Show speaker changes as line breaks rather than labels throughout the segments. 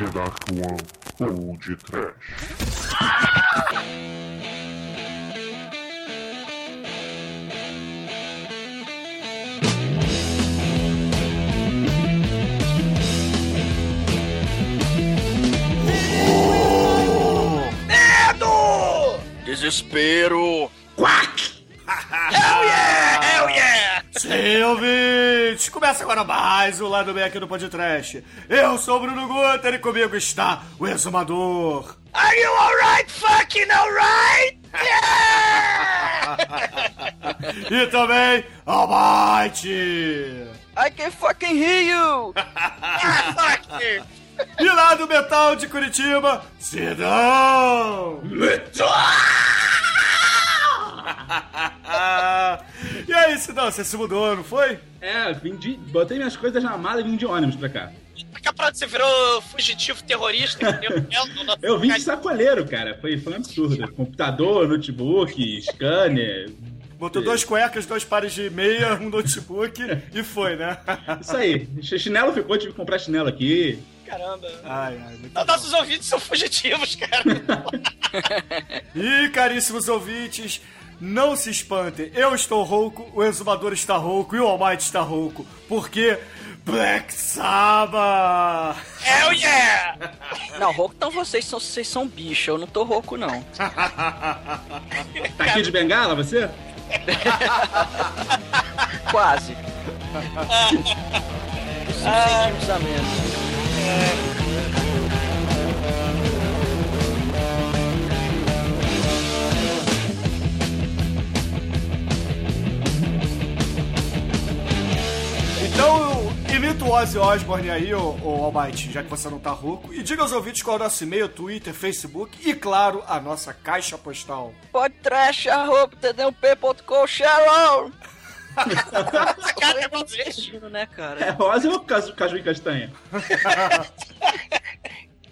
The Dark One ou de Trash.
Desespero!
Sim, ouvintes! Começa agora mais o Lado Bem aqui do Podcast. Eu sou o Bruno Guter e comigo está o Exumador.
Are you alright, fucking alright? Yeah!
E também Almighty.
I can fucking hear you! ah, fuck you!
E lá do Metal de Curitiba, Sidão. e aí, Sidão, você se mudou, não foi?
É, vim de. Botei minhas coisas na mala e vim de ônibus pra cá.
Daqui a pouco você virou fugitivo terrorista, entendeu?
Eu vim de sacoleiro, cara. Foi, foi um absurdo. Computador, notebook, scanner.
Botou duas cuecas, dois pares de meia, um notebook e foi, né?
Isso aí. Chinelo ficou, tive que comprar chinelo aqui.
Caramba.
Ai, ai, muito
Não, Nossos ouvintes são fugitivos, cara.
E caríssimos ouvintes, não se espantem. Eu estou rouco, o exumador está rouco e o Almighty está rouco. Porque Black Sabbath!
Hell yeah!
Não, rouco então vocês são, vocês são bicho, eu não tô rouco não.
Tá aqui de bengala, você?
Quase. Cinco centímetros a menos.
Então, o Ozzy Osbourne aí, ô, ô Almighty, já que você não tá rouco. E diga aos ouvintes qual é o nosso e-mail, Twitter, Facebook e, claro, a nossa caixa postal.
Podtrash.tdump.com Sharon!
Cara, é igualzinho.
né, cara?
É rosa ou caju, caju e castanha?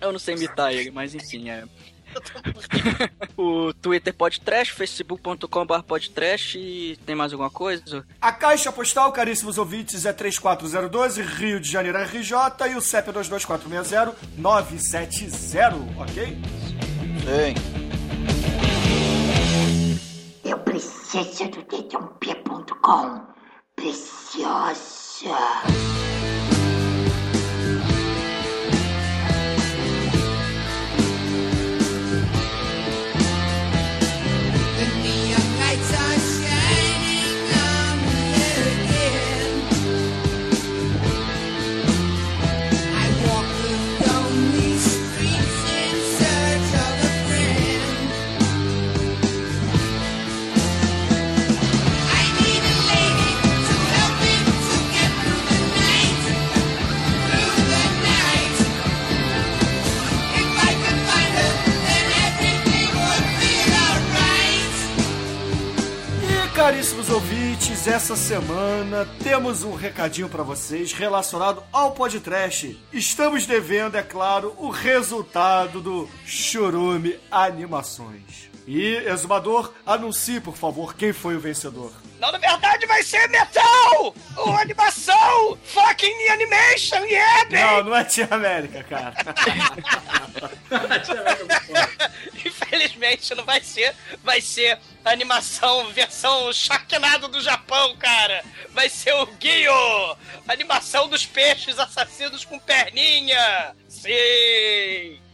Eu não sei imitar ele, mas enfim, é. o Twitter podtrash, facebook.com.br podtrash e tem mais alguma coisa?
A caixa postal, caríssimos ouvintes, é 34012, Rio de Janeiro, RJ, e o CEP é 22460-970, ok?
Sim.
Eu preciso do dedãop.com. Preciosa.
Essa semana temos um recadinho pra vocês relacionado ao podcast. Estamos devendo, é claro, o resultado do Churume Animações. E, Exumador, anuncie, por favor, quem foi o vencedor.
Não, na verdade vai ser metal! O animação! Fucking animation! Yeah, baby!
Não, não é Tia América, cara.
Infelizmente não vai ser. Vai ser a animação versão Sharknado do Japão, cara. Vai ser o Guio! Animação dos peixes assassinos com perninha! Sim!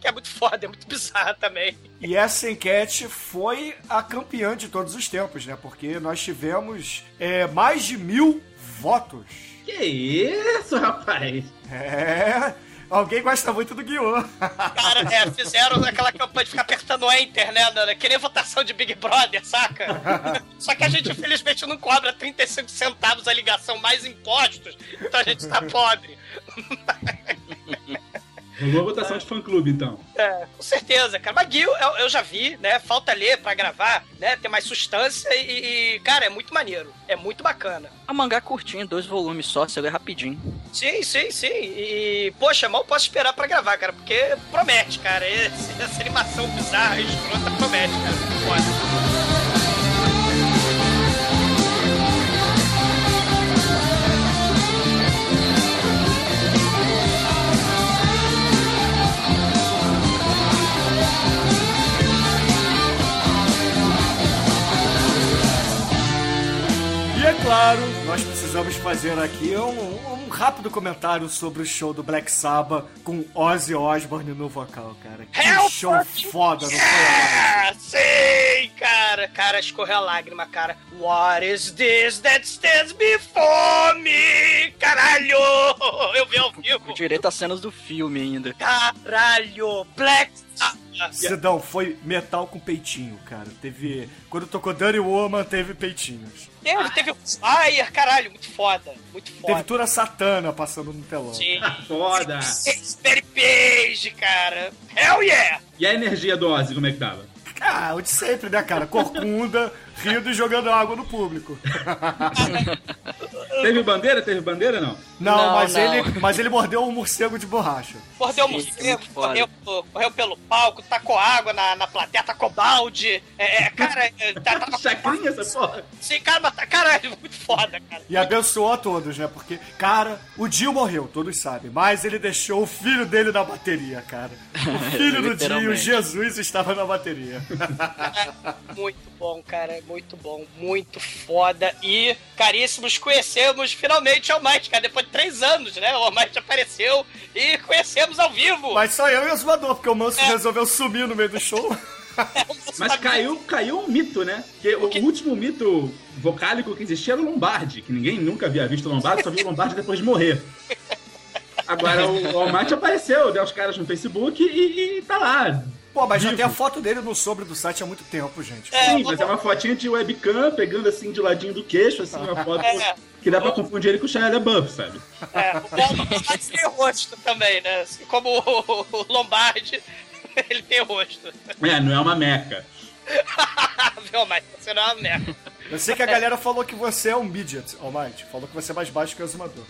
Que é muito foda, é muito bizarra também.
E essa enquete foi a campeã de todos os tempos, né? Porque nós tivemos é, mais de mil votos.
Que isso, rapaz?
É. Alguém gosta muito do Guiô.
Cara, é, fizeram aquela campanha de ficar apertando Enter, né? Que nem votação de Big Brother, saca? Só que a gente, infelizmente, não cobra 35 centavos a ligação mais impostos, então a gente tá pobre.
Rolou votação de fã-clube, então.
É, com certeza, cara. Mas Gil, eu, eu já vi, né? Falta ler pra gravar, né? Ter mais substância e, e, cara, é muito maneiro. É muito bacana.
A mangá curtinho, dois volumes só, você lê rapidinho.
Sim, sim, sim. E, poxa, mal posso esperar pra gravar, cara, porque promete, cara. Esse- essa animação bizarra escrota promete, cara. Foda.
Precisamos fazer aqui um, um rápido comentário sobre o show do Black Sabbath com Ozzy Osbourne no vocal, cara. Que
Help
show foda, não foi?
Ah, sim, cara. Cara, escorreu a lágrima, cara. What is this that stands before me? Caralho! Eu vi ao vivo.
Direito às cenas do filme ainda.
Caralho! Black Sabbath.
Sidão, foi metal com peitinho, cara. Teve. Quando tocou Dirty Woman, teve peitinhos.
Teve, teve o Fire, caralho, muito foda. Muito
Teve
foda.
Tura Satana passando no telão.
Sim.
Foda!
Mary Page, cara. Hell yeah!
E a energia do Ozzy, como é que tava?
Ah, o de sempre, né, cara? Corcunda, rindo e jogando água no público.
Teve bandeira? Teve bandeira não?
Não,
Não,
mas,
não.
Ele, mas ele mordeu um morcego de borracha.
Mordeu o
Sim,
morcego, correu, correu pelo palco, tacou água na, na plateia, tacou balde. É, é, cara, é, tá, tá,
Chacrinha essa porra?
Sim, cara, mas tá, caralho, muito foda, cara.
E abençoou a todos, né? Porque, cara, o Dio morreu, todos sabem. Mas ele deixou o filho dele na bateria, cara. O filho do Dio. Jesus, estava na bateria.
Muito bom, cara, muito bom, muito foda. E, caríssimos, conhecemos finalmente o Almighty, cara, depois de três anos, né? O Almighty apareceu e conhecemos ao vivo.
Mas só eu e o Zumador, porque o Manso resolveu sumir no meio do show.
Mas caiu, caiu um mito, né? Que o, último mito vocálico que existia era o Lombardi, que ninguém nunca havia visto o Lombardi, só viu o Lombardi depois de morrer. Agora o, o Almighty apareceu, deu os caras no Facebook e, e tá lá.
Pô, mas já tem a foto dele no sobre do site há muito tempo, gente.
É,
Sim, mas é uma fotinha de webcam pegando assim de ladinho do queixo, assim, uma foto
É.
que dá pra confundir ele com o Shia LaBeouf, sabe?
É, o Lombardi tem rosto também, né? Assim como o Lombardi, ele tem rosto.
É, não é uma meca.
Viu, mas você não é uma merda.
Eu sei que a galera falou que você é um midget, Almighty. Falou que você é mais baixo que o Zumador.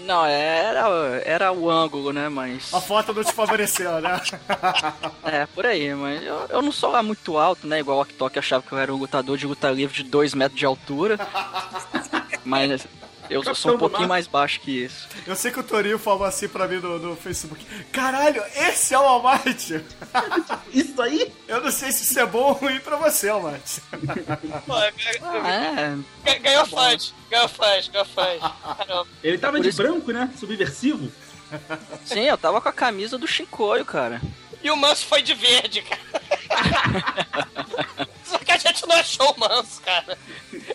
Não, era, era o ângulo, né? Mas.
A foto não te favoreceu, né?
É, por aí, mas eu, eu não sou lá muito alto, né? Igual o Oktok achava que eu era um lutador de luta livre de 2 metros de altura. mas eu sou um
Capitão
pouquinho
mar.
mais baixo que isso.
Eu sei que o Torinho falou assim pra mim no, no Facebook. Caralho, esse é o Almighty?
Isso aí?
Eu não sei se isso é bom ou ruim pra você, Almighty.
Pô,
Ah, é.
ganhou fãs, ganhou fãs, ganhou fãs. Caramba.
Ele tava
Por
de
isso-
branco, né? Subversivo.
Sim, eu tava com a camisa do Shinkoio, cara.
E o Manso foi de verde, cara. Só que a gente não achou o Manso, cara.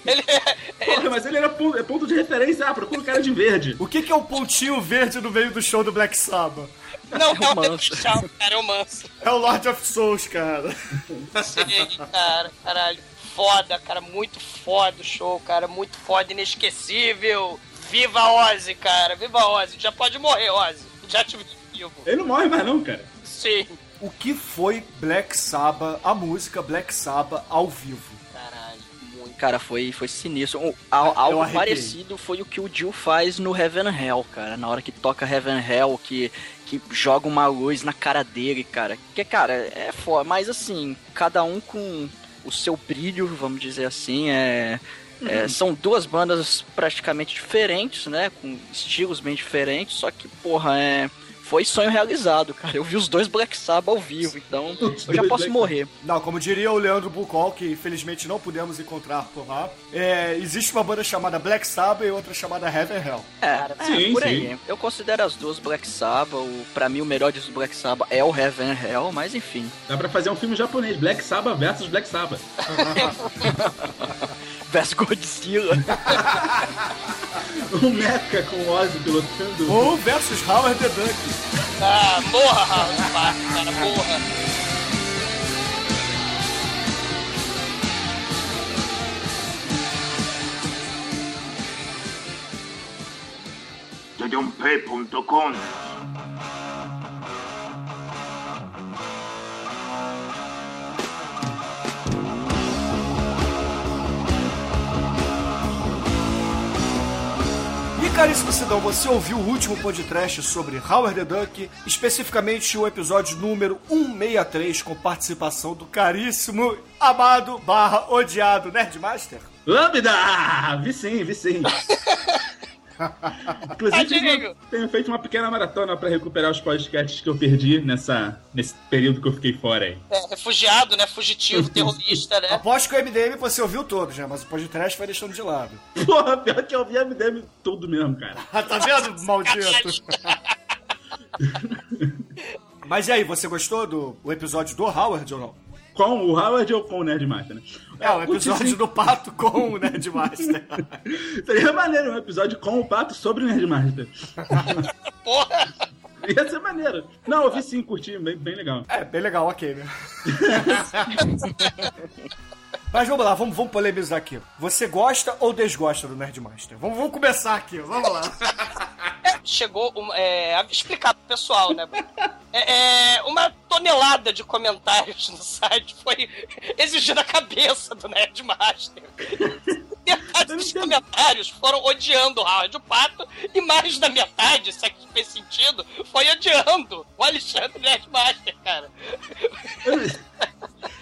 Ele é.
Porra, mas ele era ponto, é ponto de referência. Ah, procura o cara de verde.
O que, que é o pontinho verde no meio do show do Black Sabbath?
Não, é
o Manso.
Manso. cara, é o Manso.
É o Lord of Souls, cara.
Sim, cara, caralho. Foda, cara, muito foda o show, cara. Muito foda, inesquecível. Viva Ozzy, cara. Viva Ozzy. Já pode morrer, Ozzy. Já te vi vivo.
Ele não morre mais não, cara.
Sim.
O que foi Black Sabbath, a música Black Sabbath ao vivo?
Caralho, muito.
Cara, foi, foi sinistro. Al- algo
arrepiei.
parecido foi o que o Jill faz no Heaven Hell, cara. Na hora que toca Heaven Hell, que, que joga uma luz na cara dele, cara. Que, cara, é foda. Mas assim, cada um com o seu brilho, vamos dizer assim, é. é, são duas bandas praticamente diferentes, né? Com estilos bem diferentes, só que, porra, é. Foi sonho realizado, cara. Eu vi os dois Black Sabbath ao vivo, então eu já posso morrer.
Não, como diria o Leandro Bucol, que infelizmente não pudemos encontrar por lá, é, existe uma banda chamada Black Sabbath e outra chamada Heaven Hell.
É, é,
Sim,
por
sim.
aí. Eu considero as duas Black Sabbath. O, pra mim, o melhor dos Black Sabbath é o Heaven Hell, mas enfim.
Dá pra fazer um filme japonês, Black Sabbath versus Black Sabbath.
Versus Godzilla.
Um mecha com o Ozzy pilotando.
Ou versus Howard the Duck.
Ah, morra, Raul Park, cara, morra.
Tedump.com
caríssimo Sidão, você ouviu o último podcast sobre Howard the Duck, especificamente o episódio número 163, com participação do caríssimo, amado, barra, odiado Nerdmaster?
Lambda! Vi sim, vi sim. Inclusive,
Diego.
eu tenho feito uma pequena maratona pra recuperar os podcasts que eu perdi nessa, nesse período que eu fiquei fora aí.
É, refugiado, né? Fugitivo, terrorista, né?
Aposto que o MDM você ouviu todos, né? Mas o podcast vai deixando de lado.
Porra, pior que eu vi MDM tudo mesmo, cara.
Tá vendo, maldito? Mas e aí, você gostou do o episódio do Howard ou não?
Com o Howard ou com o Nerdmaster, né?
É, o episódio do Pato com o Nerdmaster.
Seria maneiro um episódio com o Pato sobre o Nerdmaster.
Porra!
Ia ser maneiro. Não, eu vi sim, curti, bem, bem legal.
É, bem legal, ok, né? Mas vamos lá, vamos, vamos polemizar aqui. Você gosta ou desgosta do Nerdmaster? Vamos, vamos começar aqui, vamos lá.
Chegou um, é, a explicar pro pessoal, né? É, é, uma tonelada de comentários no site foi exigida a cabeça do Nerdmaster. Metade dos comentários foram odiando o Howard o Pato e mais da metade, se é que fez sentido, foi odiando o Alexandre Nerdmaster, cara.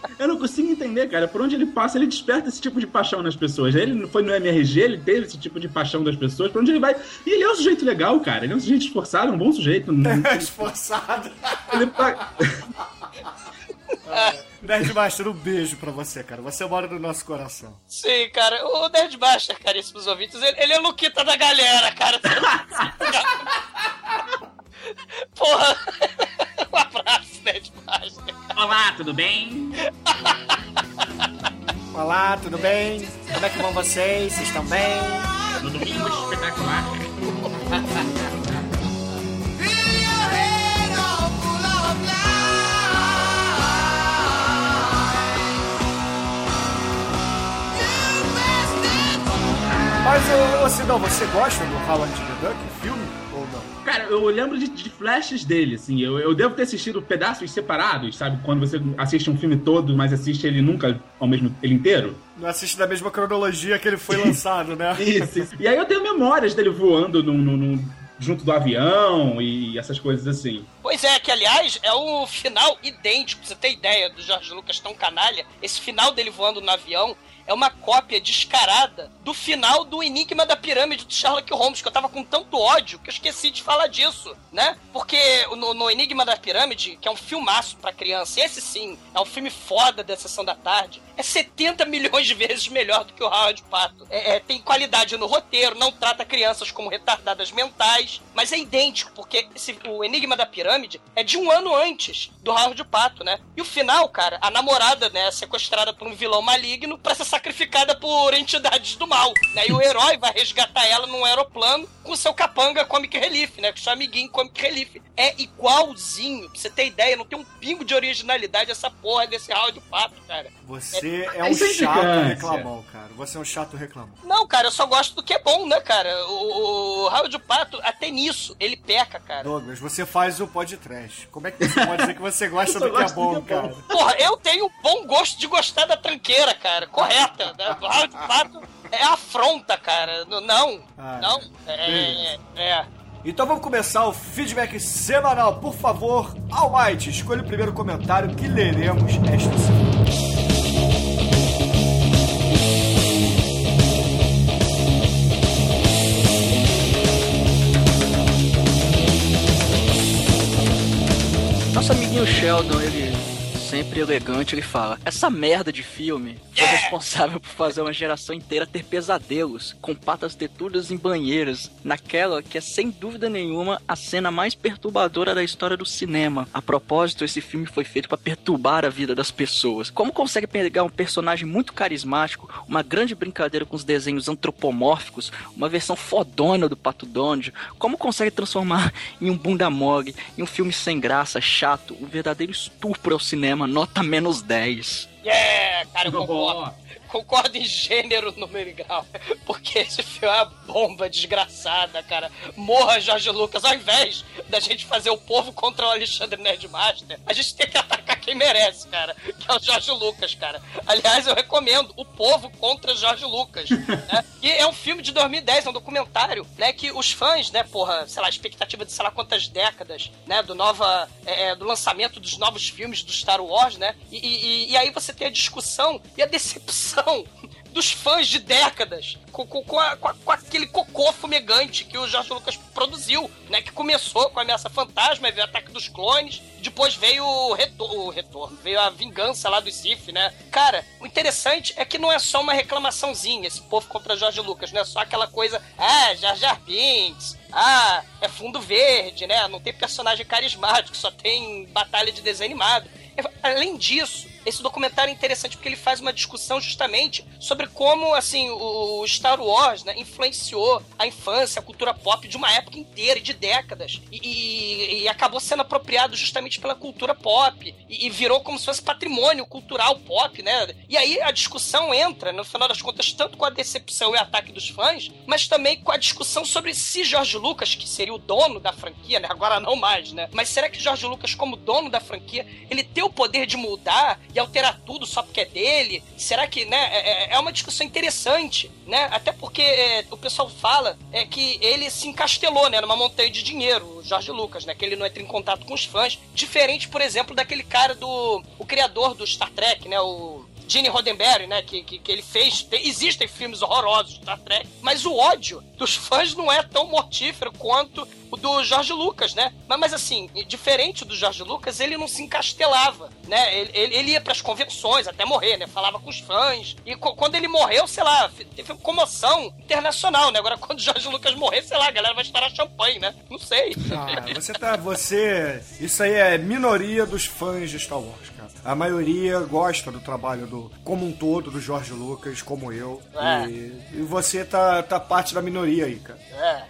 Eu não consigo entender, cara. Por onde ele passa, ele desperta esse tipo de paixão nas pessoas. Ele não foi no MRG, ele teve esse tipo de paixão das pessoas. Por onde ele vai. E ele é um sujeito legal, cara. Ele é um sujeito esforçado, um bom sujeito.
Esforçado.
Ele tá-
Nerdmaster, um beijo pra você, cara. Você mora no nosso coração.
Sim, cara, o Nerdmaster, caríssimos ouvintes, ele, ele é Luquita da galera, cara. Porra! Um abraço, Nerdmaster.
Olá, tudo bem?
Olá, tudo bem? Como é que vão vocês? Vocês estão bem?
No domingo espetacular.
Mas, ô, ô Sidão, você gosta do Howard the Duck, o filme? Ou não?
Cara, eu lembro de, de flashes dele, assim. Eu, eu devo ter assistido pedaços separados, sabe? Quando você assiste um filme todo, mas assiste ele nunca ao mesmo ele inteiro.
Não assiste da mesma cronologia que ele foi lançado, né?
Isso, isso. E aí eu tenho memórias dele voando num- num- num- junto do avião e essas coisas assim.
Pois é, que aliás é um final idêntico, pra você ter ideia do Jorge Lucas tão canalha. Esse final dele voando no avião é uma cópia descarada do final do Enigma da Pirâmide do Sherlock Holmes, que eu tava com tanto ódio que eu esqueci de falar disso, né? Porque no, no Enigma da Pirâmide, que é um filmaço pra criança, esse sim, é um filme foda da sessão da tarde, é 70 milhões de vezes melhor do que o Howard Pato. É, é, tem qualidade no roteiro, não trata crianças como retardadas mentais, mas é idêntico, porque esse- o Enigma da Pirâmide é de um ano antes do Howard Pato, né? E o final, cara, a namorada, né, é sequestrada por um vilão maligno pra ser sacrificada por entidades do mal, né? E o herói vai resgatar ela num aeroplano com seu capanga Comic Relief, né? Com seu amiguinho Comic Relief. É igualzinho, pra você ter ideia, não tem um pingo de originalidade essa porra desse Howard Pato, cara.
Você é um
Isso é
chato reclamão, cara. Você é um chato reclamão.
Não, cara, eu só gosto do que é bom, né, cara? O, o Howard Pato, até nisso, ele peca, cara.
Douglas, você faz o podcast. Como é que você pode dizer que você gosta do que é bom,
que é bom.
cara?
Porra, eu tenho um bom gosto de gostar da tranqueira, cara. Correta. Né? Howard Pato é afronta, cara. Não,
Ah,
não. É, é, é.
Então vamos começar o feedback semanal. Por favor, Almighty, escolha o primeiro comentário que leremos esta semana.
Nosso amiguinho Sheldon, ele sempre elegante, ele fala: Essa merda de filme foi responsável por fazer uma geração inteira ter pesadelos com patas tetudas em banheiras, naquela que é sem dúvida nenhuma a cena mais perturbadora da história do cinema. A propósito, esse filme foi feito para perturbar a vida das pessoas. Como consegue pegar um personagem muito carismático, uma grande brincadeira com os desenhos antropomórficos, uma versão fodona do Pato Donald, como consegue transformar em um bunda mole, em um filme sem graça, chato, um verdadeiro estupro ao cinema, nota menos 10.
Yeah, cara, eu concordo. Concordo em gênero, número e grau. Porque esse filme é uma bomba desgraçada, cara. Morra, Jorge Lucas. Ao invés da gente fazer o povo contra o Alexandre Nerdmaster, a gente tem que atacar quem merece, cara. Que é o Jorge Lucas, cara. Aliás, eu recomendo O Povo contra Jorge Lucas. né? E é um filme de 2010, é um documentário, né? Que os fãs, né, porra, sei lá, expectativa de sei lá quantas décadas, né? Do nova. é, é, do lançamento dos novos filmes do Star Wars, né? E, e- e aí você tem a discussão e a decepção dos fãs de décadas, com, com, com, a- com a- com aquele cocô fumegante que o George Lucas produziu, né? Que começou com a ameaça fantasma, veio o ataque dos clones, depois veio o, reto o retorno, veio a vingança lá do Sif, né? Cara, o interessante é que não é só uma reclamaçãozinha, esse povo contra George Lucas, não é só aquela coisa, ah, Jar Jar Binks, ah, é fundo verde, né? Não tem personagem carismático, só tem batalha de desenho animado. É, Além disso, esse documentário é interessante porque ele faz uma discussão justamente sobre como, assim, o Star Wars, né, influenciou a infância, a cultura pop de uma época inteira, de décadas. E, e- acabou sendo apropriado justamente pela cultura pop. E, e virou como se fosse patrimônio cultural pop, né? E aí a discussão entra, no final das contas, tanto com a decepção e ataque dos fãs, mas também com a discussão sobre se George Lucas, que seria o dono da franquia, né? Agora não mais, né? Mas será que George Lucas, como dono da franquia, ele tem o poder de mudar e alterar tudo só porque é dele? Será que, né? É, é- é uma discussão interessante, né? Até porque é, o pessoal fala é que ele se encastelou, né? Numa montanha de dinheiro, o George Lucas, né? Que ele não entra em contato com os fãs. Diferente, por exemplo, daquele cara do... O criador do Star Trek, né? O... Gene Roddenberry, né, que, que, que ele fez. Tem- existem filmes horrorosos de Star Trek, mas o ódio dos fãs não é tão mortífero quanto o do George Lucas, né? Mas, mas assim, diferente do George Lucas, ele não se encastelava, né? Ele, ele, ele ia pras convenções até morrer, né? Falava com os fãs. E quando ele morreu, sei lá, teve uma comoção internacional, né? Agora, quando o George Lucas morrer, sei lá, a galera vai estourar champanhe, né? Não sei.
Ah, você tá. Você. Isso aí é minoria dos fãs de Star Wars. A maioria gosta do trabalho do. como um todo, do Jorge Lucas, como eu.
É.
E, e você tá, tá parte da minoria aí, cara.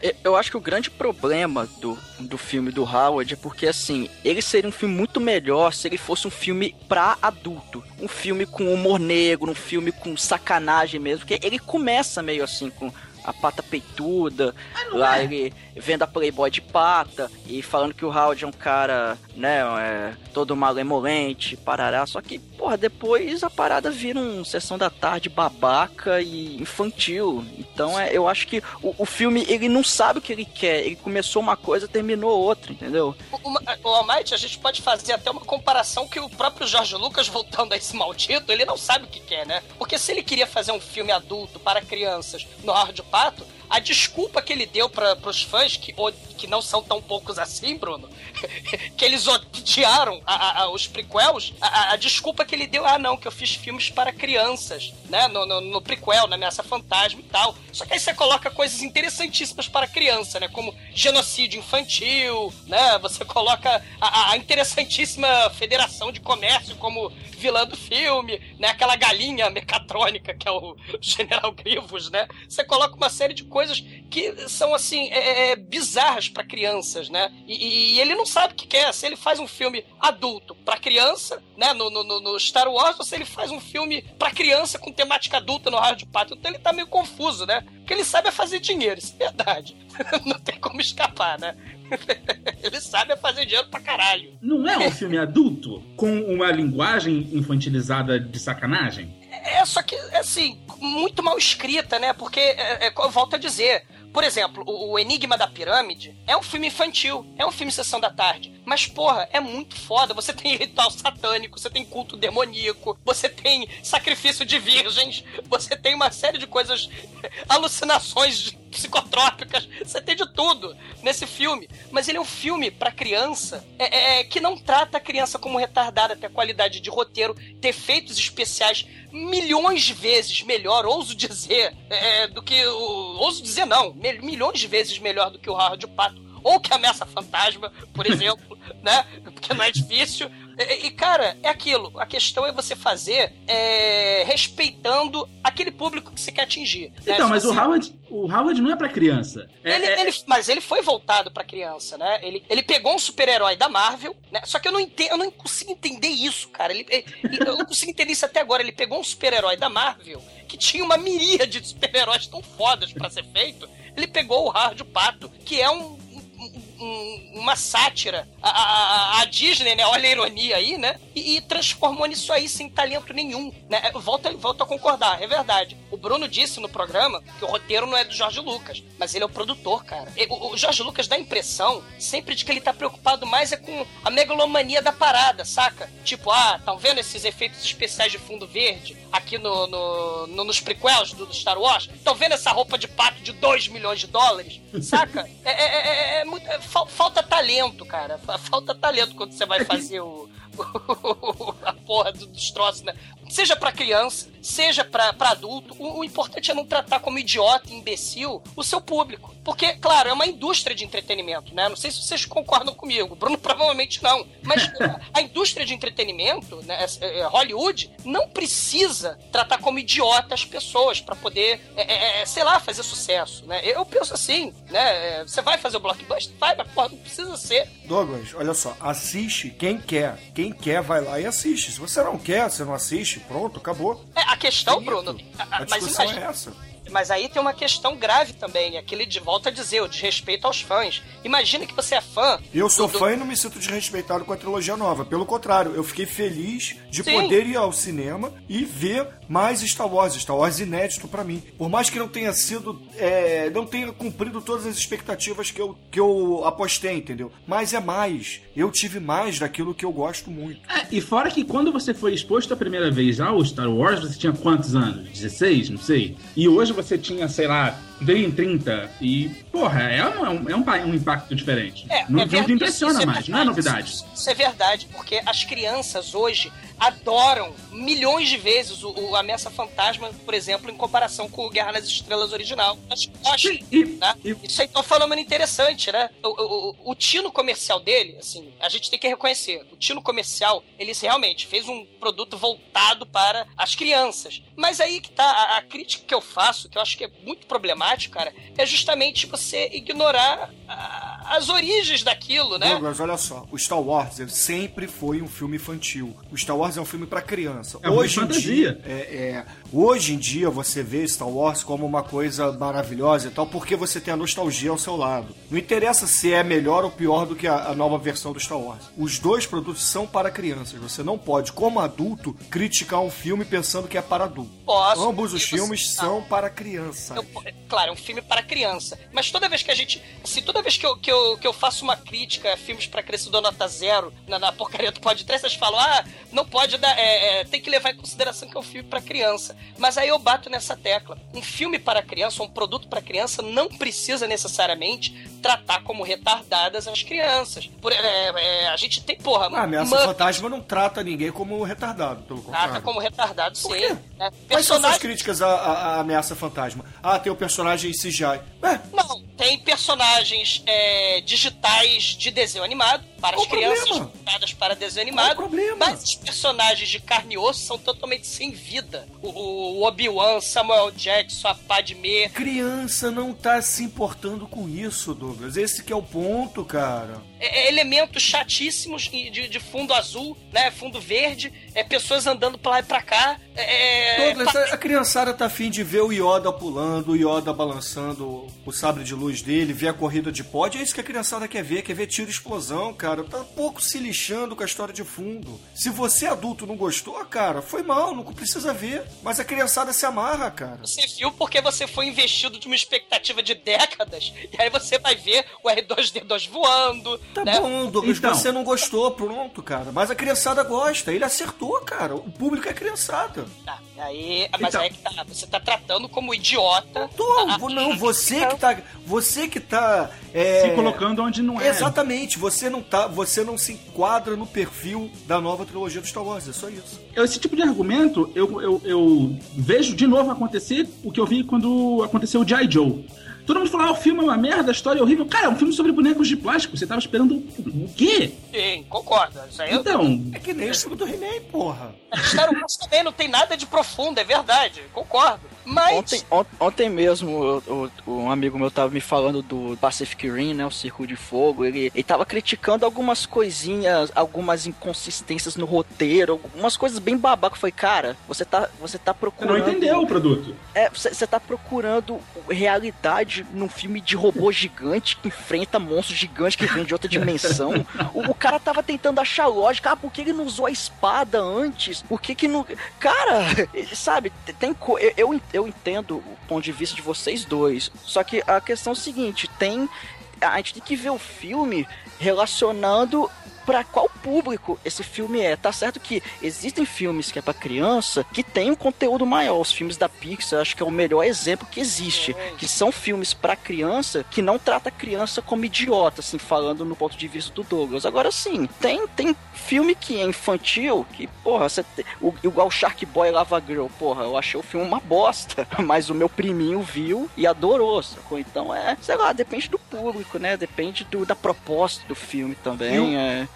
É.
Eu- acho que o grande problema do, do filme do Howard é porque, assim, ele seria um filme muito melhor se ele fosse um filme pra adulto. Um filme com humor negro, um filme com sacanagem mesmo. Porque ele começa meio assim com a pata peituda, lá ele vendo a Playboy de pata e falando que o Howard é um cara, né, é, todo malemolente, parará. Só que, porra, depois a parada vira um sessão da tarde babaca e infantil. Então é, eu acho que o, o filme, ele não sabe o que ele quer. Ele começou uma coisa, terminou outra, entendeu?
O Almighty, a gente pode fazer até uma comparação que o próprio Jorge Lucas, voltando a esse maldito, ele não sabe o que quer, né? Porque se ele queria fazer um filme adulto para crianças no Hard Pato, a desculpa que ele deu para pros fãs, que, que não são tão poucos assim, Bruno, que eles odiaram a- a- os prequels, a, a- desculpa que ele deu, ah não, que eu fiz filmes para crianças, né, no, no, no prequel, na Ameaça Fantasma e tal. Só que aí você coloca coisas interessantíssimas para criança, né, como genocídio infantil, né, você coloca a, a- interessantíssima Federação de Comércio como vilã do filme, né, aquela galinha mecatrônica que é o General Grivos, né, você coloca uma série de coisas que são, assim, é, é, bizarras para crianças, né, e, e ele não sabe o que quer, se ele faz um filme adulto para criança, né, no, no- no- Star Wars, ou se ele faz um filme para criança com temática adulta no Hard Pato, então ele tá meio confuso, né, o que ele sabe é fazer dinheiro, isso é verdade, não tem como escapar, né, ele sabe é fazer dinheiro pra caralho.
Não é um filme adulto com uma linguagem infantilizada de sacanagem?
É, só que, assim, muito mal escrita, né? Porque, é, é, eu volto a dizer, por exemplo, o, Enigma da Pirâmide é um filme infantil, é um filme Sessão da Tarde. Mas, porra, é muito foda. Você tem ritual satânico, você tem culto demoníaco, você tem sacrifício de virgens, você tem uma série de coisas, alucinações psicotrópicas, você tem de tudo nesse filme. Mas ele é um filme pra criança é, é, que não trata a criança como retardada, tem a qualidade de roteiro, ter efeitos especiais milhões de vezes melhor, ouso dizer, é, do que o. Ouso dizer não, mil- milhões de vezes melhor do que o Howard Pato. Ou que Ameaça Fantasma, por exemplo, né? Porque não é difícil. E, e, cara, é aquilo. A questão é você fazer é, respeitando aquele público que você quer atingir. né?
Então,
Se
mas o
você-
Howard, o Howard não é pra criança. É-
ele,
é-
ele- mas ele foi voltado pra criança, né? Ele, ele pegou um super-herói da Marvel, né? Só que eu não entendo, eu não consigo entender isso, cara. Ele, eu não consigo entender isso até agora. Ele pegou um super-herói da Marvel que tinha uma miríade de super-heróis tão fodas pra ser feito. Ele pegou o Hard Pato, que é um, um- um um- uma sátira. A, a- a Disney, né? Olha a ironia aí, né? E, e transformou nisso aí sem talento nenhum. Né? Volta, volta a concordar, é verdade. O Bruno disse no programa que o roteiro não é do Jorge Lucas, mas ele é o produtor, cara. O, o Jorge Lucas dá a impressão sempre de que ele tá preocupado mais é com a megalomania da parada, saca? Tipo, ah, estão vendo esses efeitos especiais de fundo verde aqui no, no- no- nos prequels do, do Star Wars? Estão vendo essa roupa de pato de 2 milhões de dólares? Saca? É, é- é- é muito- é fal- falta talento, cara. Fa- Falta talento quando você vai fazer o. a porra do- dos troços, né? Seja pra criança, seja pra, pra adulto, o, o importante é não tratar como idiota, imbecil, o seu público. Porque, claro, é uma indústria de entretenimento, né? Não sei se vocês concordam comigo. Bruno provavelmente não. Mas a indústria de entretenimento, né, é, é, Hollywood, não precisa tratar como idiota as pessoas pra poder, é, é, é, sei lá, fazer sucesso, né? Eu penso assim, né? É, Você vai fazer o blockbuster? Vai, mas porra, não precisa ser.
Douglas, olha só, assiste quem quer. Quem quer vai lá e assiste. Se você não quer, você não assiste, pronto, acabou.
É, a questão. Bruno. a- a- mas
discussão
imagina-
é essa.
Mas aí tem uma questão grave também, aquele de volta a dizer, o desrespeito aos fãs. Imagina que você é fã.
Eu sou
do-
fã e não me sinto desrespeitado com a trilogia nova. Pelo contrário, eu fiquei feliz de
Sim.
poder ir ao cinema e ver mais Star Wars. Star Wars inédito pra mim. Por mais que não tenha sido. é, não tenha cumprido todas as expectativas que eu, que eu apostei, entendeu? Mas é mais. Eu tive mais daquilo que eu gosto muito.
É, e fora que quando você foi exposto a primeira vez ao Star Wars, você tinha quantos anos? 16? Não sei. E hoje você tinha, sei lá, 30. E, porra, é um, é um, pa- um impacto diferente.
É,
não,
é
não
verdade,
te impressiona
é
mais, não é novidade.
Isso, é verdade, porque as crianças hoje adoram milhões de vezes o, o Ameaça Fantasma, por exemplo, em comparação com o Guerra nas Estrelas original. Mas, acho,
e-
né?
e-
Isso aí tá falando interessante, né? O, o, o- o tino comercial dele, assim, a gente tem que reconhecer. O tino comercial, ele realmente fez um produto voltado para as crianças. Mas aí que tá, a, a crítica que eu faço, que eu acho que é muito problemático, cara, é justamente você ignorar a- as origens daquilo, né?
Douglas, olha só, o Star Wars sempre foi um filme infantil. O Star Wars é um filme pra criança.
É
hoje em
fantasia.
dia, é, é, hoje em dia você vê Star Wars como uma coisa maravilhosa e tal, porque você tem a nostalgia ao seu lado. Não interessa se é melhor ou pior do que a, a nova versão do Star Wars. Os dois produtos são para crianças. Você não pode, como adulto, criticar um filme pensando que é para adulto.
Posso.
Ambos os
E você-
filmes são para criança.
Claro, é um filme para criança. Mas toda vez que a gente. Se toda vez que eu, que eu, que eu faço uma crítica a filmes para criança do nota zero na, na porcaria do podcast, vocês falam, ah, não pode dar. é, é, tem que levar em consideração que é um filme para criança. Mas aí eu bato nessa tecla. Um filme para criança, um produto para criança, não precisa necessariamente tratar como retardadas as crianças. Por- é, é, a gente tem, porra,
A ameaça
Muppet
fantasma não trata ninguém como retardado, pelo contrário.
trata como retardado, sim.
Por quê?
né?
Quais são
Personagem-
críticas à, à- à ameaça fantasma? Ah, tem o personagem CGI. É,
Não, tem personagens é, digitais de desenho animado para
Qual
as crianças voltadas para desenho animado. Mas os personagens de carne e osso são totalmente sem vida. O, o Obi-Wan, Samuel Jackson, a Padmé.
criança não tá se importando com isso, Douglas. Esse que é o ponto, cara.
É, é, elementos chatíssimos de, de fundo azul, né? Fundo verde, é, pessoas andando pra lá e pra cá. É,
Douglas,
pa-
a, criançada tá afim de ver o Yoda pulando, o Yoda balançando o sabre de luz dele, ver a corrida de pod. É isso que a criançada quer ver, quer ver tiro e explosão, cara. Tá pouco se lixando com a história de fundo. Se você adulto não gostou, cara, foi mal, não precisa ver. Mas a criançada se amarra, cara.
Você viu porque você foi investido de uma expectativa de décadas, e aí você vai ver o R2D2 voando.
Tá
né?
bom, Douglas,
Então.
você não gostou, pronto, cara. Mas a criançada gosta, ele acertou, cara. O público é criançada.
Tá, aí, mas
Então.
aí que tá, você tá tratando como idiota.
Tô,
a-
vo- não, você que tá. Você que tá. é,
Se colocando onde não é.
Exatamente, você não tá. Você não se enquadra no perfil da nova trilogia do Star Wars, é só isso.
Esse tipo de argumento, eu, eu, eu vejo de novo acontecer o que eu vi quando aconteceu o G.I. Joe. Todo mundo falou, ah, o filme é uma merda, a história é horrível. Cara, é um filme sobre bonecos de plástico. Você tava esperando o quê?
Sim, concordo. Isso aí eu-
Então,
É que nem o filme do He-Man, porra.
Star Wars também não tem nada de profundo, é verdade, concordo. Mas.
Ontem, on- ontem mesmo, o- o- um amigo meu tava me falando do Pacific Rim, né? O Círculo de Fogo. Ele, ele tava criticando algumas coisinhas, algumas inconsistências no roteiro, algumas coisas bem babaca. Eu falei, cara, você tá, você tá
Você
procurando.
não entendeu o produto.
É, você você tá procurando realidade num filme de robô gigante que enfrenta monstros gigantes que vêm de outra dimensão. O, o cara tava tentando achar lógica. Ah, por que ele não usou a espada antes? Por que que não. Cara, sabe, tem. co- eu- Eu, eu entendo o ponto de vista de vocês dois. Só que a questão é o seguinte: tem. A gente tem que ver o filme relacionando pra qual público esse filme é. Tá certo que existem filmes que é pra criança que tem um conteúdo maior. Os filmes da Pixar, acho que é o melhor exemplo que existe. Que são filmes pra criança que não trata a criança como idiota, assim, falando no ponto de vista do Douglas. Agora sim, tem, tem filme que é infantil que, porra, você o, igual Shark Boy Lava Girl, porra, eu achei o filme uma bosta. Mas o meu priminho viu e adorou, sacou? Então é, sei lá, depende do público, né? Depende do, da proposta do filme também. É.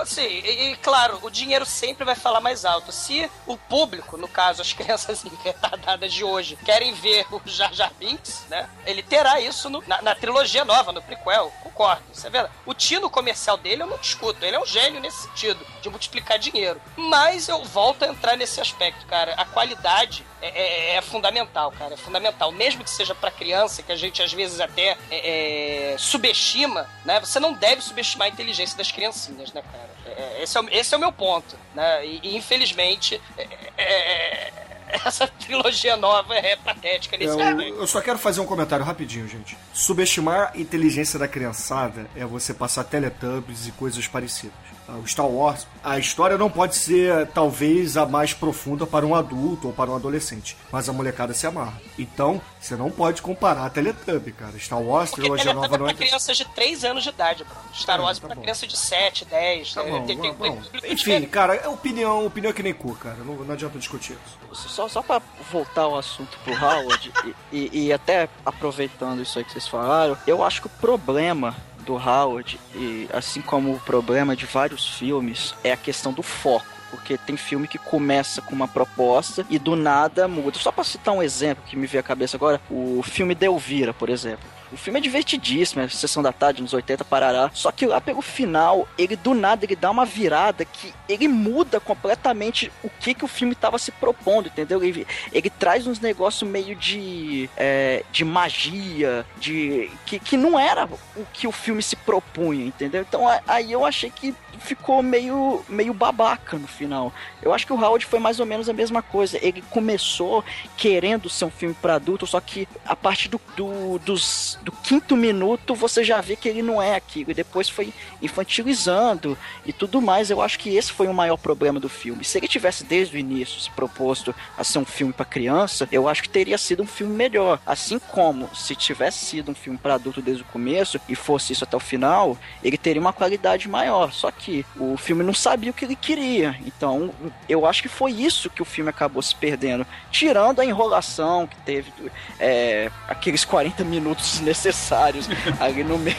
Assim, e, e, claro, o dinheiro sempre vai falar mais alto. Se o público, no caso, as crianças retardadas de hoje, querem ver o Jar Jar Binks, né? Ele terá isso no- na, na trilogia nova, no prequel. Concordo, isso é. O tino comercial dele eu não discuto. Ele é um gênio nesse sentido, de multiplicar dinheiro. Mas eu volto a entrar nesse aspecto, cara. A qualidade é, é- é fundamental, cara. É fundamental. Mesmo que seja pra criança, que a gente às vezes até é, é, subestima, né? Você não deve subestimar a inteligência das criancinhas, né, cara? É, é, esse, é o, esse é o meu ponto, né? E, e, infelizmente, é- é- essa trilogia nova é patética nesse
É, eu, eu só quero fazer um comentário rapidinho, gente. Subestimar a inteligência da criançada é você passar Teletubbies e coisas parecidas. Ah, O Star Wars, a história não pode ser talvez a mais profunda para um adulto ou para um adolescente, mas a molecada se amarra. Então, você não pode comparar a Teletubby, cara. Star Wars,
Porque
trilogia nova não
é
é.
pra crianças de 3 anos de idade, Bruno. Star
É,
Wars
tá
pra
bom.
criança de 7, 10.
Tá
né?
bom,
Tem- tem-
bom, Enfim,
diferente.
cara, é opinião, opinião é que nem cu, cara. Não, não adianta discutir isso.
Só, só pra voltar ao assunto pro Howard, e, e- e até aproveitando isso aí que vocês falaram, eu acho que o problema do Howard, e assim como o problema de vários filmes, é a questão do foco. Porque tem filme que começa com uma proposta e do nada muda. Só pra citar um exemplo que me veio à cabeça agora, o filme Delvira, por exemplo. O filme é divertidíssimo, é Sessão da Tarde, nos 80, parará. Só que lá pelo final, ele do nada, ele dá uma virada que ele muda completamente o que, que o filme tava se propondo, entendeu? Ele, ele traz uns negócios meio de, é, de magia, de que, que não era o que o filme se propunha, entendeu? Então aí eu achei que ficou meio, meio babaca no final. Eu acho que o Howard foi mais ou menos a mesma coisa. Ele começou querendo ser um filme para adulto, só que a partir do, do, dos- do quinto minuto você já vê que ele não é aquilo. E depois foi infantilizando e tudo mais. Eu acho que esse foi o maior problema do filme. Se ele tivesse desde o início se proposto a ser um filme para criança, eu acho que teria sido um filme melhor. Assim como se tivesse sido um filme para adulto desde o começo e fosse isso até o final, ele teria uma qualidade maior. Só que o filme não sabia o que ele queria. Então, eu acho que foi isso que o filme acabou se perdendo. Tirando a enrolação que teve, é, aqueles 40 minutos necessários ali no meio.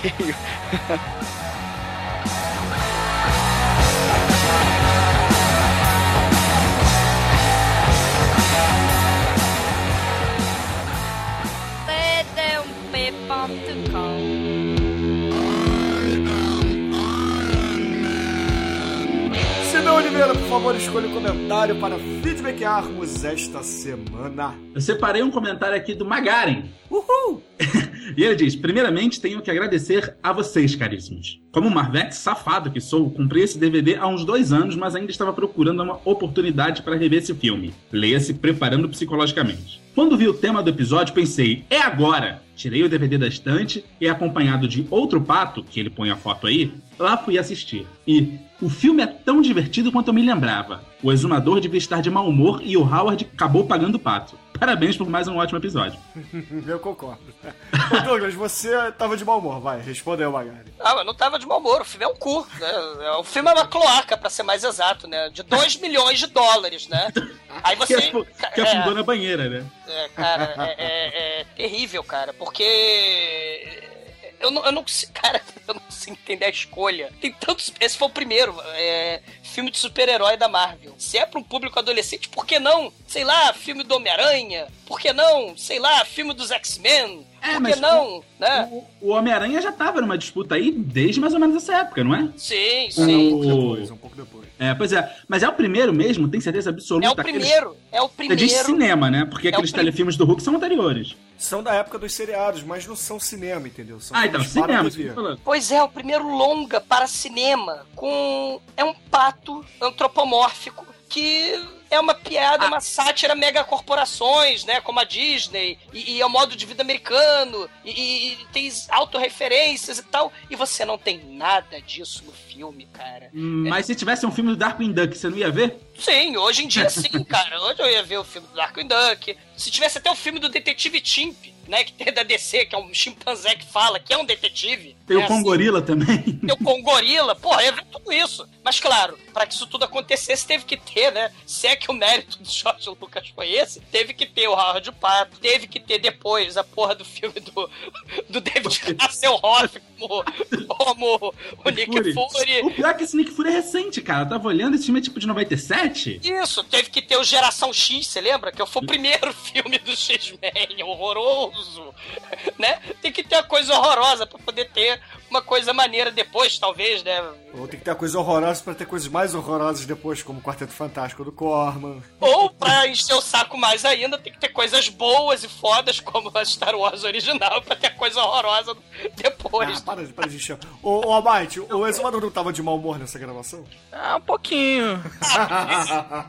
td1p.com.
Sidão Oliveira, por favor, escolha o comentário para feedbackarmos esta semana.
Eu separei um comentário aqui do Magaren.
Uhul!
E ele diz: Primeiramente, tenho que agradecer a vocês, caríssimos. Como Marvete safado que sou, comprei esse DVD há uns dois anos, mas ainda estava procurando uma oportunidade para rever esse filme. Leia-se preparando psicologicamente. Quando vi o tema do episódio, pensei: é agora! Tirei o DVD da estante e, acompanhado de outro pato, que ele põe a foto aí, lá fui assistir. E o filme é tão divertido quanto eu me lembrava. O exumador devia estar de mau humor e o Howard acabou pagando o pato. Parabéns por mais um ótimo episódio.
Eu concordo. Ô Douglas, você tava de mau humor, vai, respondeu, Magari.
Ah, mas não tava de mau humor. O filme é um cu, né? O filme é uma cloaca, pra ser mais exato, né? De 2 milhões de dólares, né? Aí
Que,
você.
que
é,
afundou na banheira, né?
é, cara, é, é- é terrível, cara, porque. Eu não, eu não consigo, cara, eu não consigo entender a escolha. Tem tantos. Esse foi o primeiro. é, filme de super-herói da Marvel. Se é pra um público adolescente, por que não? Sei lá, filme do Homem-Aranha? Por que não? Sei lá, filme dos X-Men?
É,
por que
mas
não? Né?
O, o Homem-Aranha já tava numa disputa aí desde mais ou menos essa época, não é?
Sim,
Um
sim.
pouco depois, um pouco depois.
É, pois é. Mas é o primeiro mesmo, tem certeza absoluta?
É o
Aqueles-
primeiro, é o
Você
primeiro.
diz cinema, né? Porque
É
aqueles
prim-
telefilmes do Hulk são anteriores.
São da época dos seriados, mas não são cinema, entendeu? São
Ah, então, cinema.
Pois é, o primeiro longa para cinema com é um pato antropomórfico que é uma piada, uma sátira mega corporações, né, como a Disney, e, e é o modo de vida americano, e, e- e tem autorreferências e tal, e você não tem nada disso no filme, cara.
Hum, Mas se tivesse um filme do Darkwing Duck, você não ia ver?
Sim, hoje em dia sim, cara. Hoje eu ia ver o filme do Darkwing Duck. Se tivesse até o filme do Detetive Chimp, né, que tem da DC, que é um chimpanzé que fala, que é um detetive.
Tem
né,
o Congorila também.
tem o Congorila, porra, ver tudo isso. Mas claro, pra que isso tudo acontecesse, teve que ter, né? Se é que o mérito do George Lucas foi esse, teve que ter o Howard Pato, teve que ter depois a porra do filme do, do David Hasselhoff como, como o Nick Fury.
O pior é que esse Nick Fury é recente, cara. Eu tava olhando, esse filme é tipo de 97.
Isso, teve que ter o Geração X, você lembra? Que foi o primeiro filme do X-Men, horroroso, né? Tem que ter uma coisa horrorosa pra poder ter uma coisa maneira depois, talvez, né?
Ou tem que ter uma coisa horrorosa pra ter coisas mais horrorosas depois, como o Quarteto Fantástico do Corman.
Ou pra encher o saco mais ainda, tem que ter coisas boas e fodas, como a Star Wars original, pra ter coisa horrorosa
Ah,
depois.
para, de- para de encher. Ô, ô Almighty, o Exumador não tava de mau humor nessa gravação?
Ah, um pouquinho.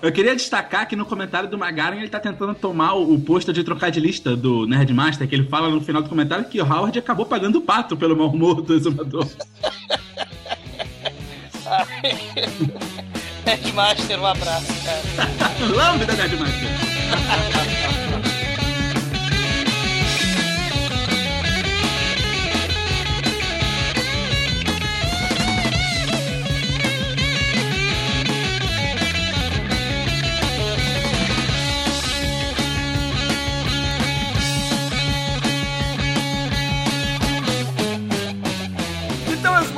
Eu queria destacar que no comentário do Magaren ele tá tentando tomar o, o posto de trocar de lista do Nerdmaster, que ele fala no final do comentário que o Howard acabou pagando o pato pelo mau humor do exumador.
Headmaster, um abraço, cara.
Lambe da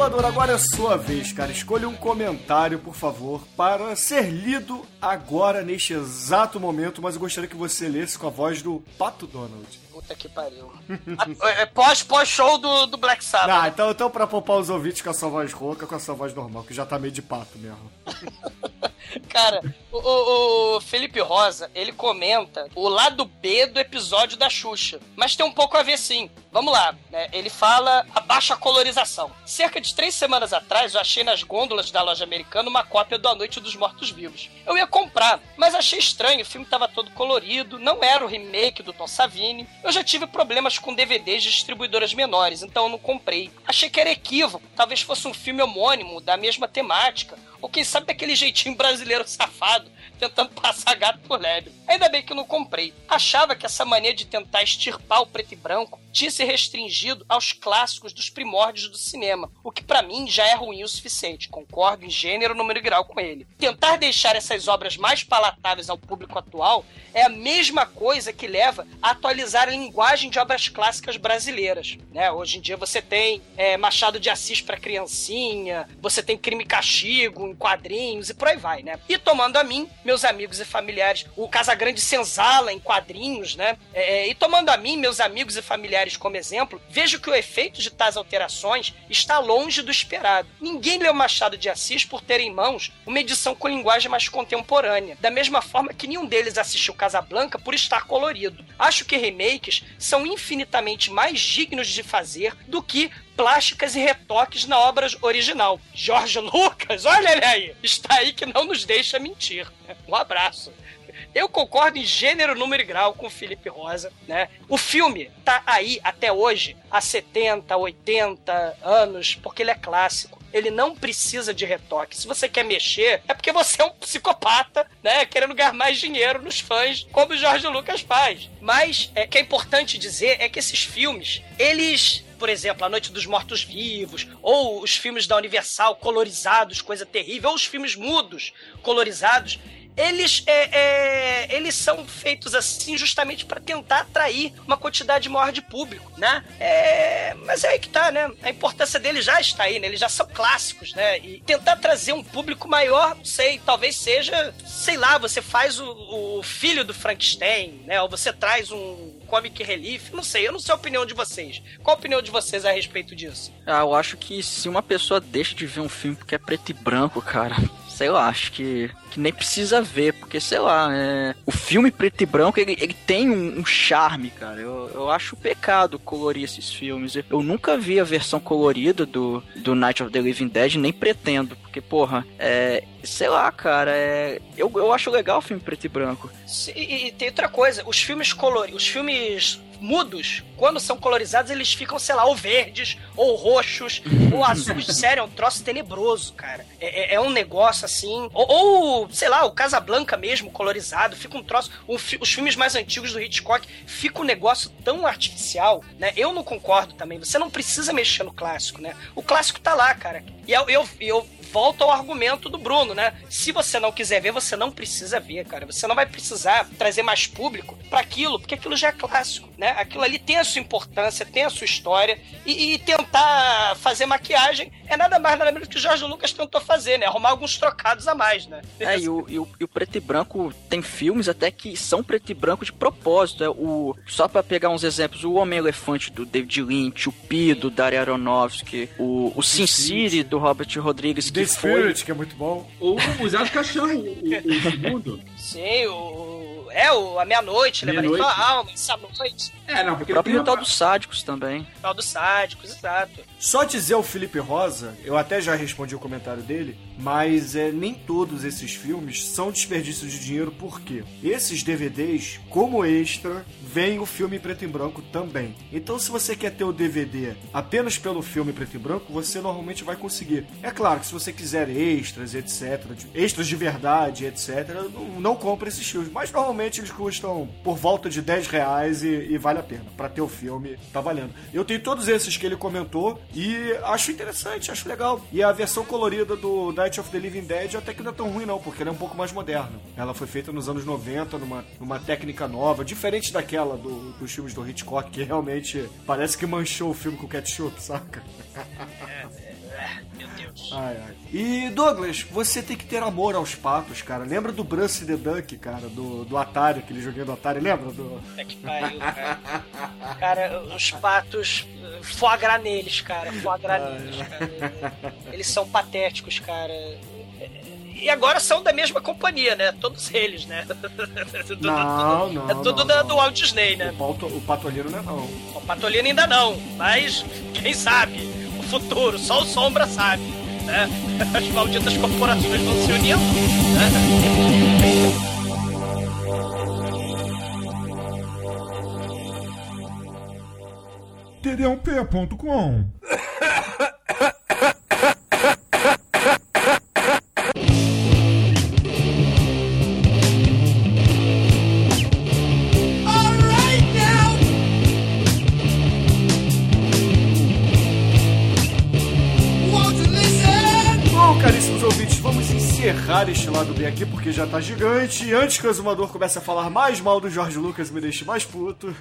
Agora é sua vez, cara. Escolha um comentário, por favor, para ser lido agora, neste exato momento, mas eu gostaria que você lesse com a voz do Pato Donald.
Puta que pariu. Ah, é Pós, pós-show do, do Black Sabbath.
Ah, então, então pra poupar os ouvintes com a sua voz rouca, com a sua voz normal, que já tá meio de pato mesmo.
Cara, o, o- Felipe Rosa, ele comenta o lado B do episódio da Xuxa. Mas tem um pouco a ver sim. Vamos lá, né? Ele fala a baixa colorização. Cerca de três semanas atrás, eu achei nas gôndolas da loja americana uma cópia do A Noite dos Mortos-Vivos. Eu ia comprar, mas achei estranho, o filme tava todo colorido, não era o remake do Tom Savini. Eu já tive problemas com DVDs de distribuidoras menores, então eu não comprei. Achei que era equívoco, talvez fosse um filme homônimo, da mesma temática, ou quem sabe daquele jeitinho brasileiro safado, tentando passar gato por lebre. Ainda bem que eu não comprei. Achava que essa mania de tentar extirpar o preto e branco tinha se restringido aos clássicos dos primórdios do cinema, o que pra mim já é ruim o suficiente. Concordo em gênero, número e grau com ele. Tentar deixar essas obras mais palatáveis ao público atual é a mesma coisa que leva a atualizar a linguagem de obras clássicas brasileiras. Né? Hoje em dia você tem é, Machado de Assis para criancinha, você tem Crime e Castigo em quadrinhos e por aí vai, né? E tomando a mim, meus amigos e familiares, o Casagrande Senzala em quadrinhos, né? É, e tomando a mim, meus amigos e familiares como exemplo, vejo que o efeito de tais alterações está longe do esperado. Ninguém leu Machado de Assis por ter em mãos uma edição com linguagem mais contemporânea, da mesma forma que nenhum deles assistiu Casablanca por estar colorido. Acho que remakes são infinitamente mais dignos de fazer do que plásticas e retoques na obra original. Jorge Lucas, olha ele aí, está aí que não nos deixa mentir. Um abraço. Eu concordo em gênero, número e grau com o Felipe Rosa, né? O filme tá aí até hoje, há 70, 80 anos, porque ele é clássico. Ele não precisa de retoque. Se você quer mexer, é porque você é um psicopata, né? Querendo ganhar mais dinheiro nos fãs, como o Jorge Lucas faz. Mas é, o que é importante dizer é que esses filmes, eles por exemplo, A Noite dos Mortos-Vivos, ou os filmes da Universal colorizados, coisa terrível, ou os filmes mudos colorizados, eles, é, é, eles são feitos assim justamente para tentar atrair uma quantidade maior de público, né? É, mas é aí que tá, né? A importância deles já está aí, né? Eles já são clássicos, né? E tentar trazer um público maior, não sei, talvez seja, sei lá, você faz o, o filho do Frankenstein, né? Ou você traz um comic relief, não sei, eu não sei a opinião de vocês. Qual a opinião de vocês a respeito disso?
Ah, eu acho que se uma pessoa deixa de ver um filme porque é preto e branco, cara, sei lá, acho que, que nem precisa ver, porque sei lá, é... o filme preto e branco ele, ele tem um, um charme, cara. Eu, eu acho pecado colorir esses filmes. Eu nunca vi a versão colorida do, do Night of the Living Dead, nem pretendo, porque porra, é. Sei lá, cara, é. Eu, eu acho legal o filme preto e branco.
E, e tem outra coisa, os filmes coloridos, os filmes mudos, quando são colorizados, eles ficam, sei lá, ou verdes, ou roxos, ou azuis. Sério, é um troço tenebroso, cara. É, é- é um negócio assim. Ou, ou, sei lá, o Casablanca mesmo, colorizado, fica um troço. os filmes mais antigos do Hitchcock, fica um negócio tão artificial, né? Eu não concordo também. Você não precisa mexer no clássico, né? O clássico tá lá, cara. E eu, eu, eu volto ao argumento do Bruno, né? Se você não quiser ver, você não precisa ver, cara. Você não vai precisar trazer mais público para aquilo, porque aquilo já é clássico, né? Aquilo ali tem a sua importância, tem a sua história e, e tentar fazer maquiagem é nada mais nada menos que o Jorge Lucas tentou fazer, né? Arrumar alguns trocados a mais, né?
É, e o, e, o, e o preto e branco tem filmes até que são preto e branco de propósito. É o, só pra pegar uns exemplos, o Homem-Elefante do David Lynch, o Pi do Dario Aronofsky, o, o Sin City do Robert Rodrigues, que foi...
Spirit, que é muito bom.
O, o Zé do Caixão, o, o, o segundo.
Sim, o. É, o A Meia-Noite, lembra?
Meia-Noite.
Tua alma, essa noite.
É, não,
O
porque
próprio
tem
tal dos sádicos também.
Tal dos sádicos, exato.
Só dizer ao Felipe Rosa, eu até já respondi o comentário dele, mas é, nem todos esses filmes são desperdício de dinheiro, porque esses DVDs, como extra, vem o filme preto e branco também. Então, se você quer ter o DVD apenas pelo filme preto e branco, você normalmente vai conseguir. É claro que se você quiser extras, etc., extras de verdade, etc., não, não compre esses filmes. Mas normalmente eles custam por volta de 10 reais e, e vale a pena. Pra ter o filme, tá valendo. Eu tenho todos esses que ele comentou e acho interessante, acho legal. E a versão colorida do Night of the Living Dead até que não é tão ruim, não, porque ela é um pouco mais moderna. Ela foi feita nos anos 90, numa, numa técnica nova, diferente daquela do- dos filmes do Hitchcock, que realmente parece que manchou o filme com ketchup, saca?
Meu Deus.
Ai, ai. E Douglas, você tem que ter amor aos patos, cara. Lembra do Bruce the Duck, cara, do, do Atari, aquele joguinho do Atari, lembra? Do...
É que pariu, cara. Cara, os patos, foie gras neles, cara. Foie neles, cara. Eles são patéticos, cara. E agora são da mesma companhia, né? Todos eles, né? Do- do-
Não, não,
É tudo
não,
da-
não.
do Walt Disney, né?
O, pato, o patolino não é não.
O Patolino ainda não, mas quem sabe? O futuro, só o Sombra sabe, né? As malditas corporações vão se unindo, né?
td1p.com
encerrar este lado B aqui porque já tá gigante. E antes que o exumador comece a falar mais mal do Jorge Lucas me deixe mais puto,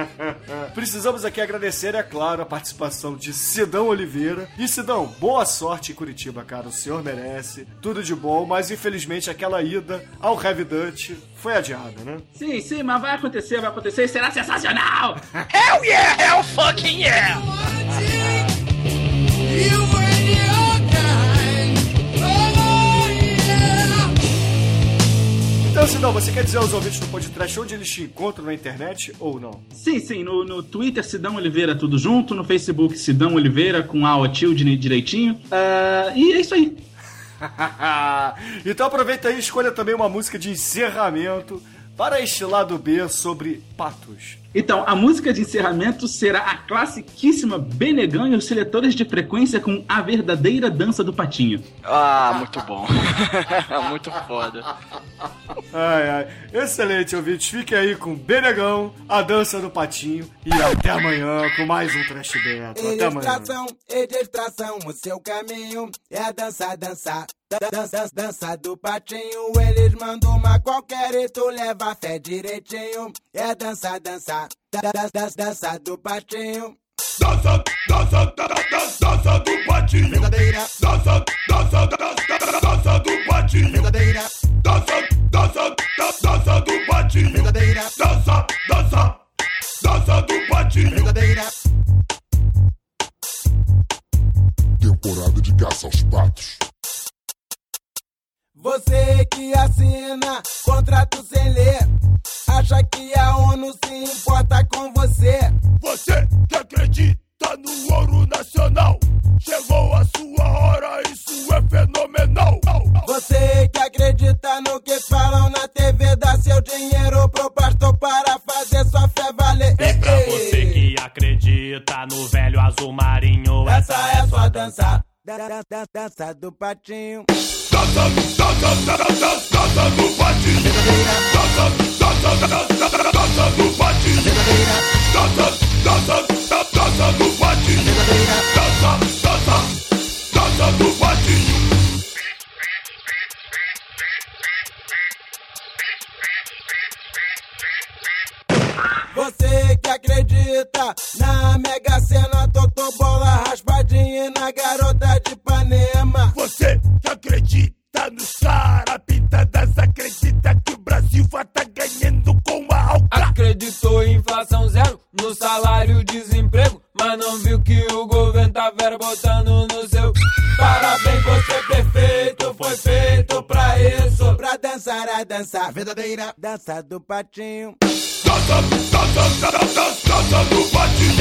precisamos aqui agradecer, é claro, a participação de Sidão Oliveira. E Sidão, boa sorte em Curitiba, cara. O senhor merece. Tudo de bom, mas infelizmente aquela ida ao Heavy Dutch foi adiada, né?
Sim, sim, mas vai acontecer, vai acontecer e será sensacional!
Hell yeah! Hell fucking yeah!
You
Então, Sidão, você quer dizer aos ouvintes do podcast onde eles te encontram na internet ou não?
Sim, sim, no, no Twitter Sidão Oliveira tudo junto, no Facebook Sidão Oliveira com A o tio di- direitinho. Ah, e é isso aí.
então aproveita aí e escolha também uma música de encerramento para este lado B sobre patos.
Então, a música de encerramento será a classiquíssima Benegão e os seletores de frequência com a verdadeira dança do patinho.
Ah, muito bom. muito foda.
Ai, ai. Excelente, ouvintes. Fiquem aí com Benegão, a dança do patinho e até amanhã com mais um Trash Beto. Até amanhã.
Ilustração e distração, o seu caminho é dançar, dançar. Dança, dança do patinho, eles mandam uma qualquer e tu leva fé direitinho. É dança, dança, dança, dança, dança do patinho.
Dança, dança, dança, dança do patinho.
Verdadeira,
Dança, dança, dança, dança do patinho.
verdadeira,
Dança, dança, dança do patinho.
verdadeira,
Dança, dança, dança do patinho.
verdadeira.
Temporada de caça aos patos.
Você que assina contrato sem ler, acha que a ONU se importa com você.
Você que acredita no ouro nacional, chegou a sua hora, isso é fenomenal.
Você que acredita no que falam na TV, dá seu dinheiro pro pastor para fazer sua fé valer.
E pra você que acredita no velho azul marinho,
Essa é sua dança. Dança, dança, dança do patinho.
Dança, dança, dança, dança do patinho. Dança, dança, dança, dança do patinho. Dança, dança, dança do patinho. Dança, dança, dança do patinho.
Você que acredita na Mega Sena, Totô Bola, Raspadinha e na Garota de Ipanema.
Você que acredita no Sarapintadas, acredita que o Brasil vai tá ganhando com a Alca.
Acreditou em inflação zero no salário desemprego, mas não viu que o governo tá vera botando no seu. Parabéns, você perfeito,
Dançar a dança verdadeira, dança do patinho.
Dança, dança, dança, dança do patinho.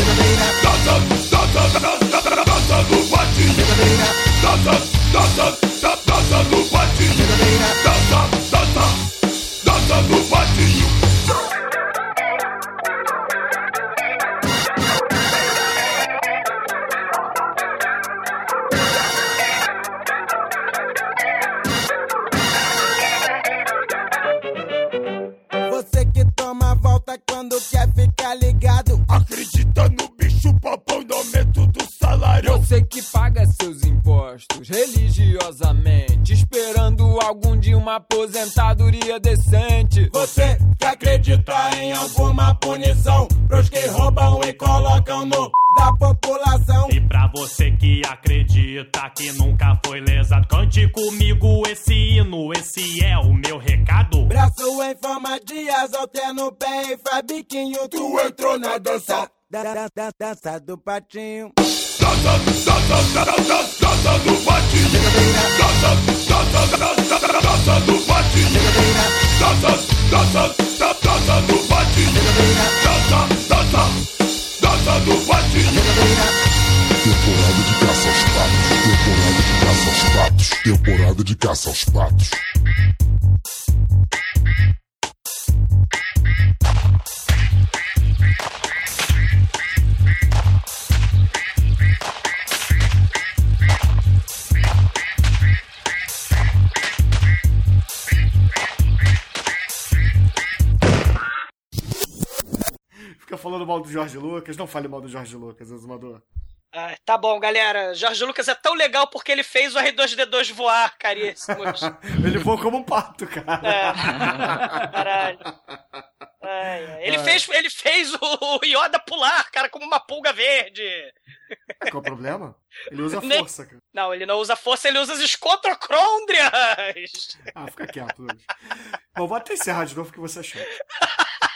Dança, dança, dança, dança do patinho. Dança, dança, dança do patinho. Dança, dança, dança do patinho.
Quando quer ficar ligado.
Acredita no bicho papão no aumento do salário.
Você que paga seus impostos religiosamente, esperando algum dia uma aposentadoria decente.
Você que acredita em alguma punição pros que roubam e colocam no da população.
E pra você que acredita que nunca foi lesado, cante comigo esse hino, esse é o meu recado.
Braço em forma de asa, o pé e faz biquinho. Tu entrou na dança. Da, da, da, dança do patinho.
Dança, dança, dança, dança do patinho. Dança, dança, dança, dança do patinho. Dança, dança, dança do patinho. Dança, dança, dança do patinho.
Temporada de caça aos patos. Temporada de caça aos patos. Temporada de caça aos patos.
Fica falando mal do Jorge Lucas. Não fale mal do Jorge Lucas, Azumador.
Ah, tá bom, galera. Jorge Lucas é tão legal porque ele fez o R2D2 voar, caríssimos.
Ele voa como um pato, cara.
É. Caralho. Ai. Ele, fez, ele fez o Yoda pular, cara, como uma pulga verde.
Qual é o problema? Ele usa
Nem-
força, cara.
Não, ele não usa força, ele usa as escotrocrôndrias.
Ah, fica quieto. Bom, vou até encerrar de novo o que você achou.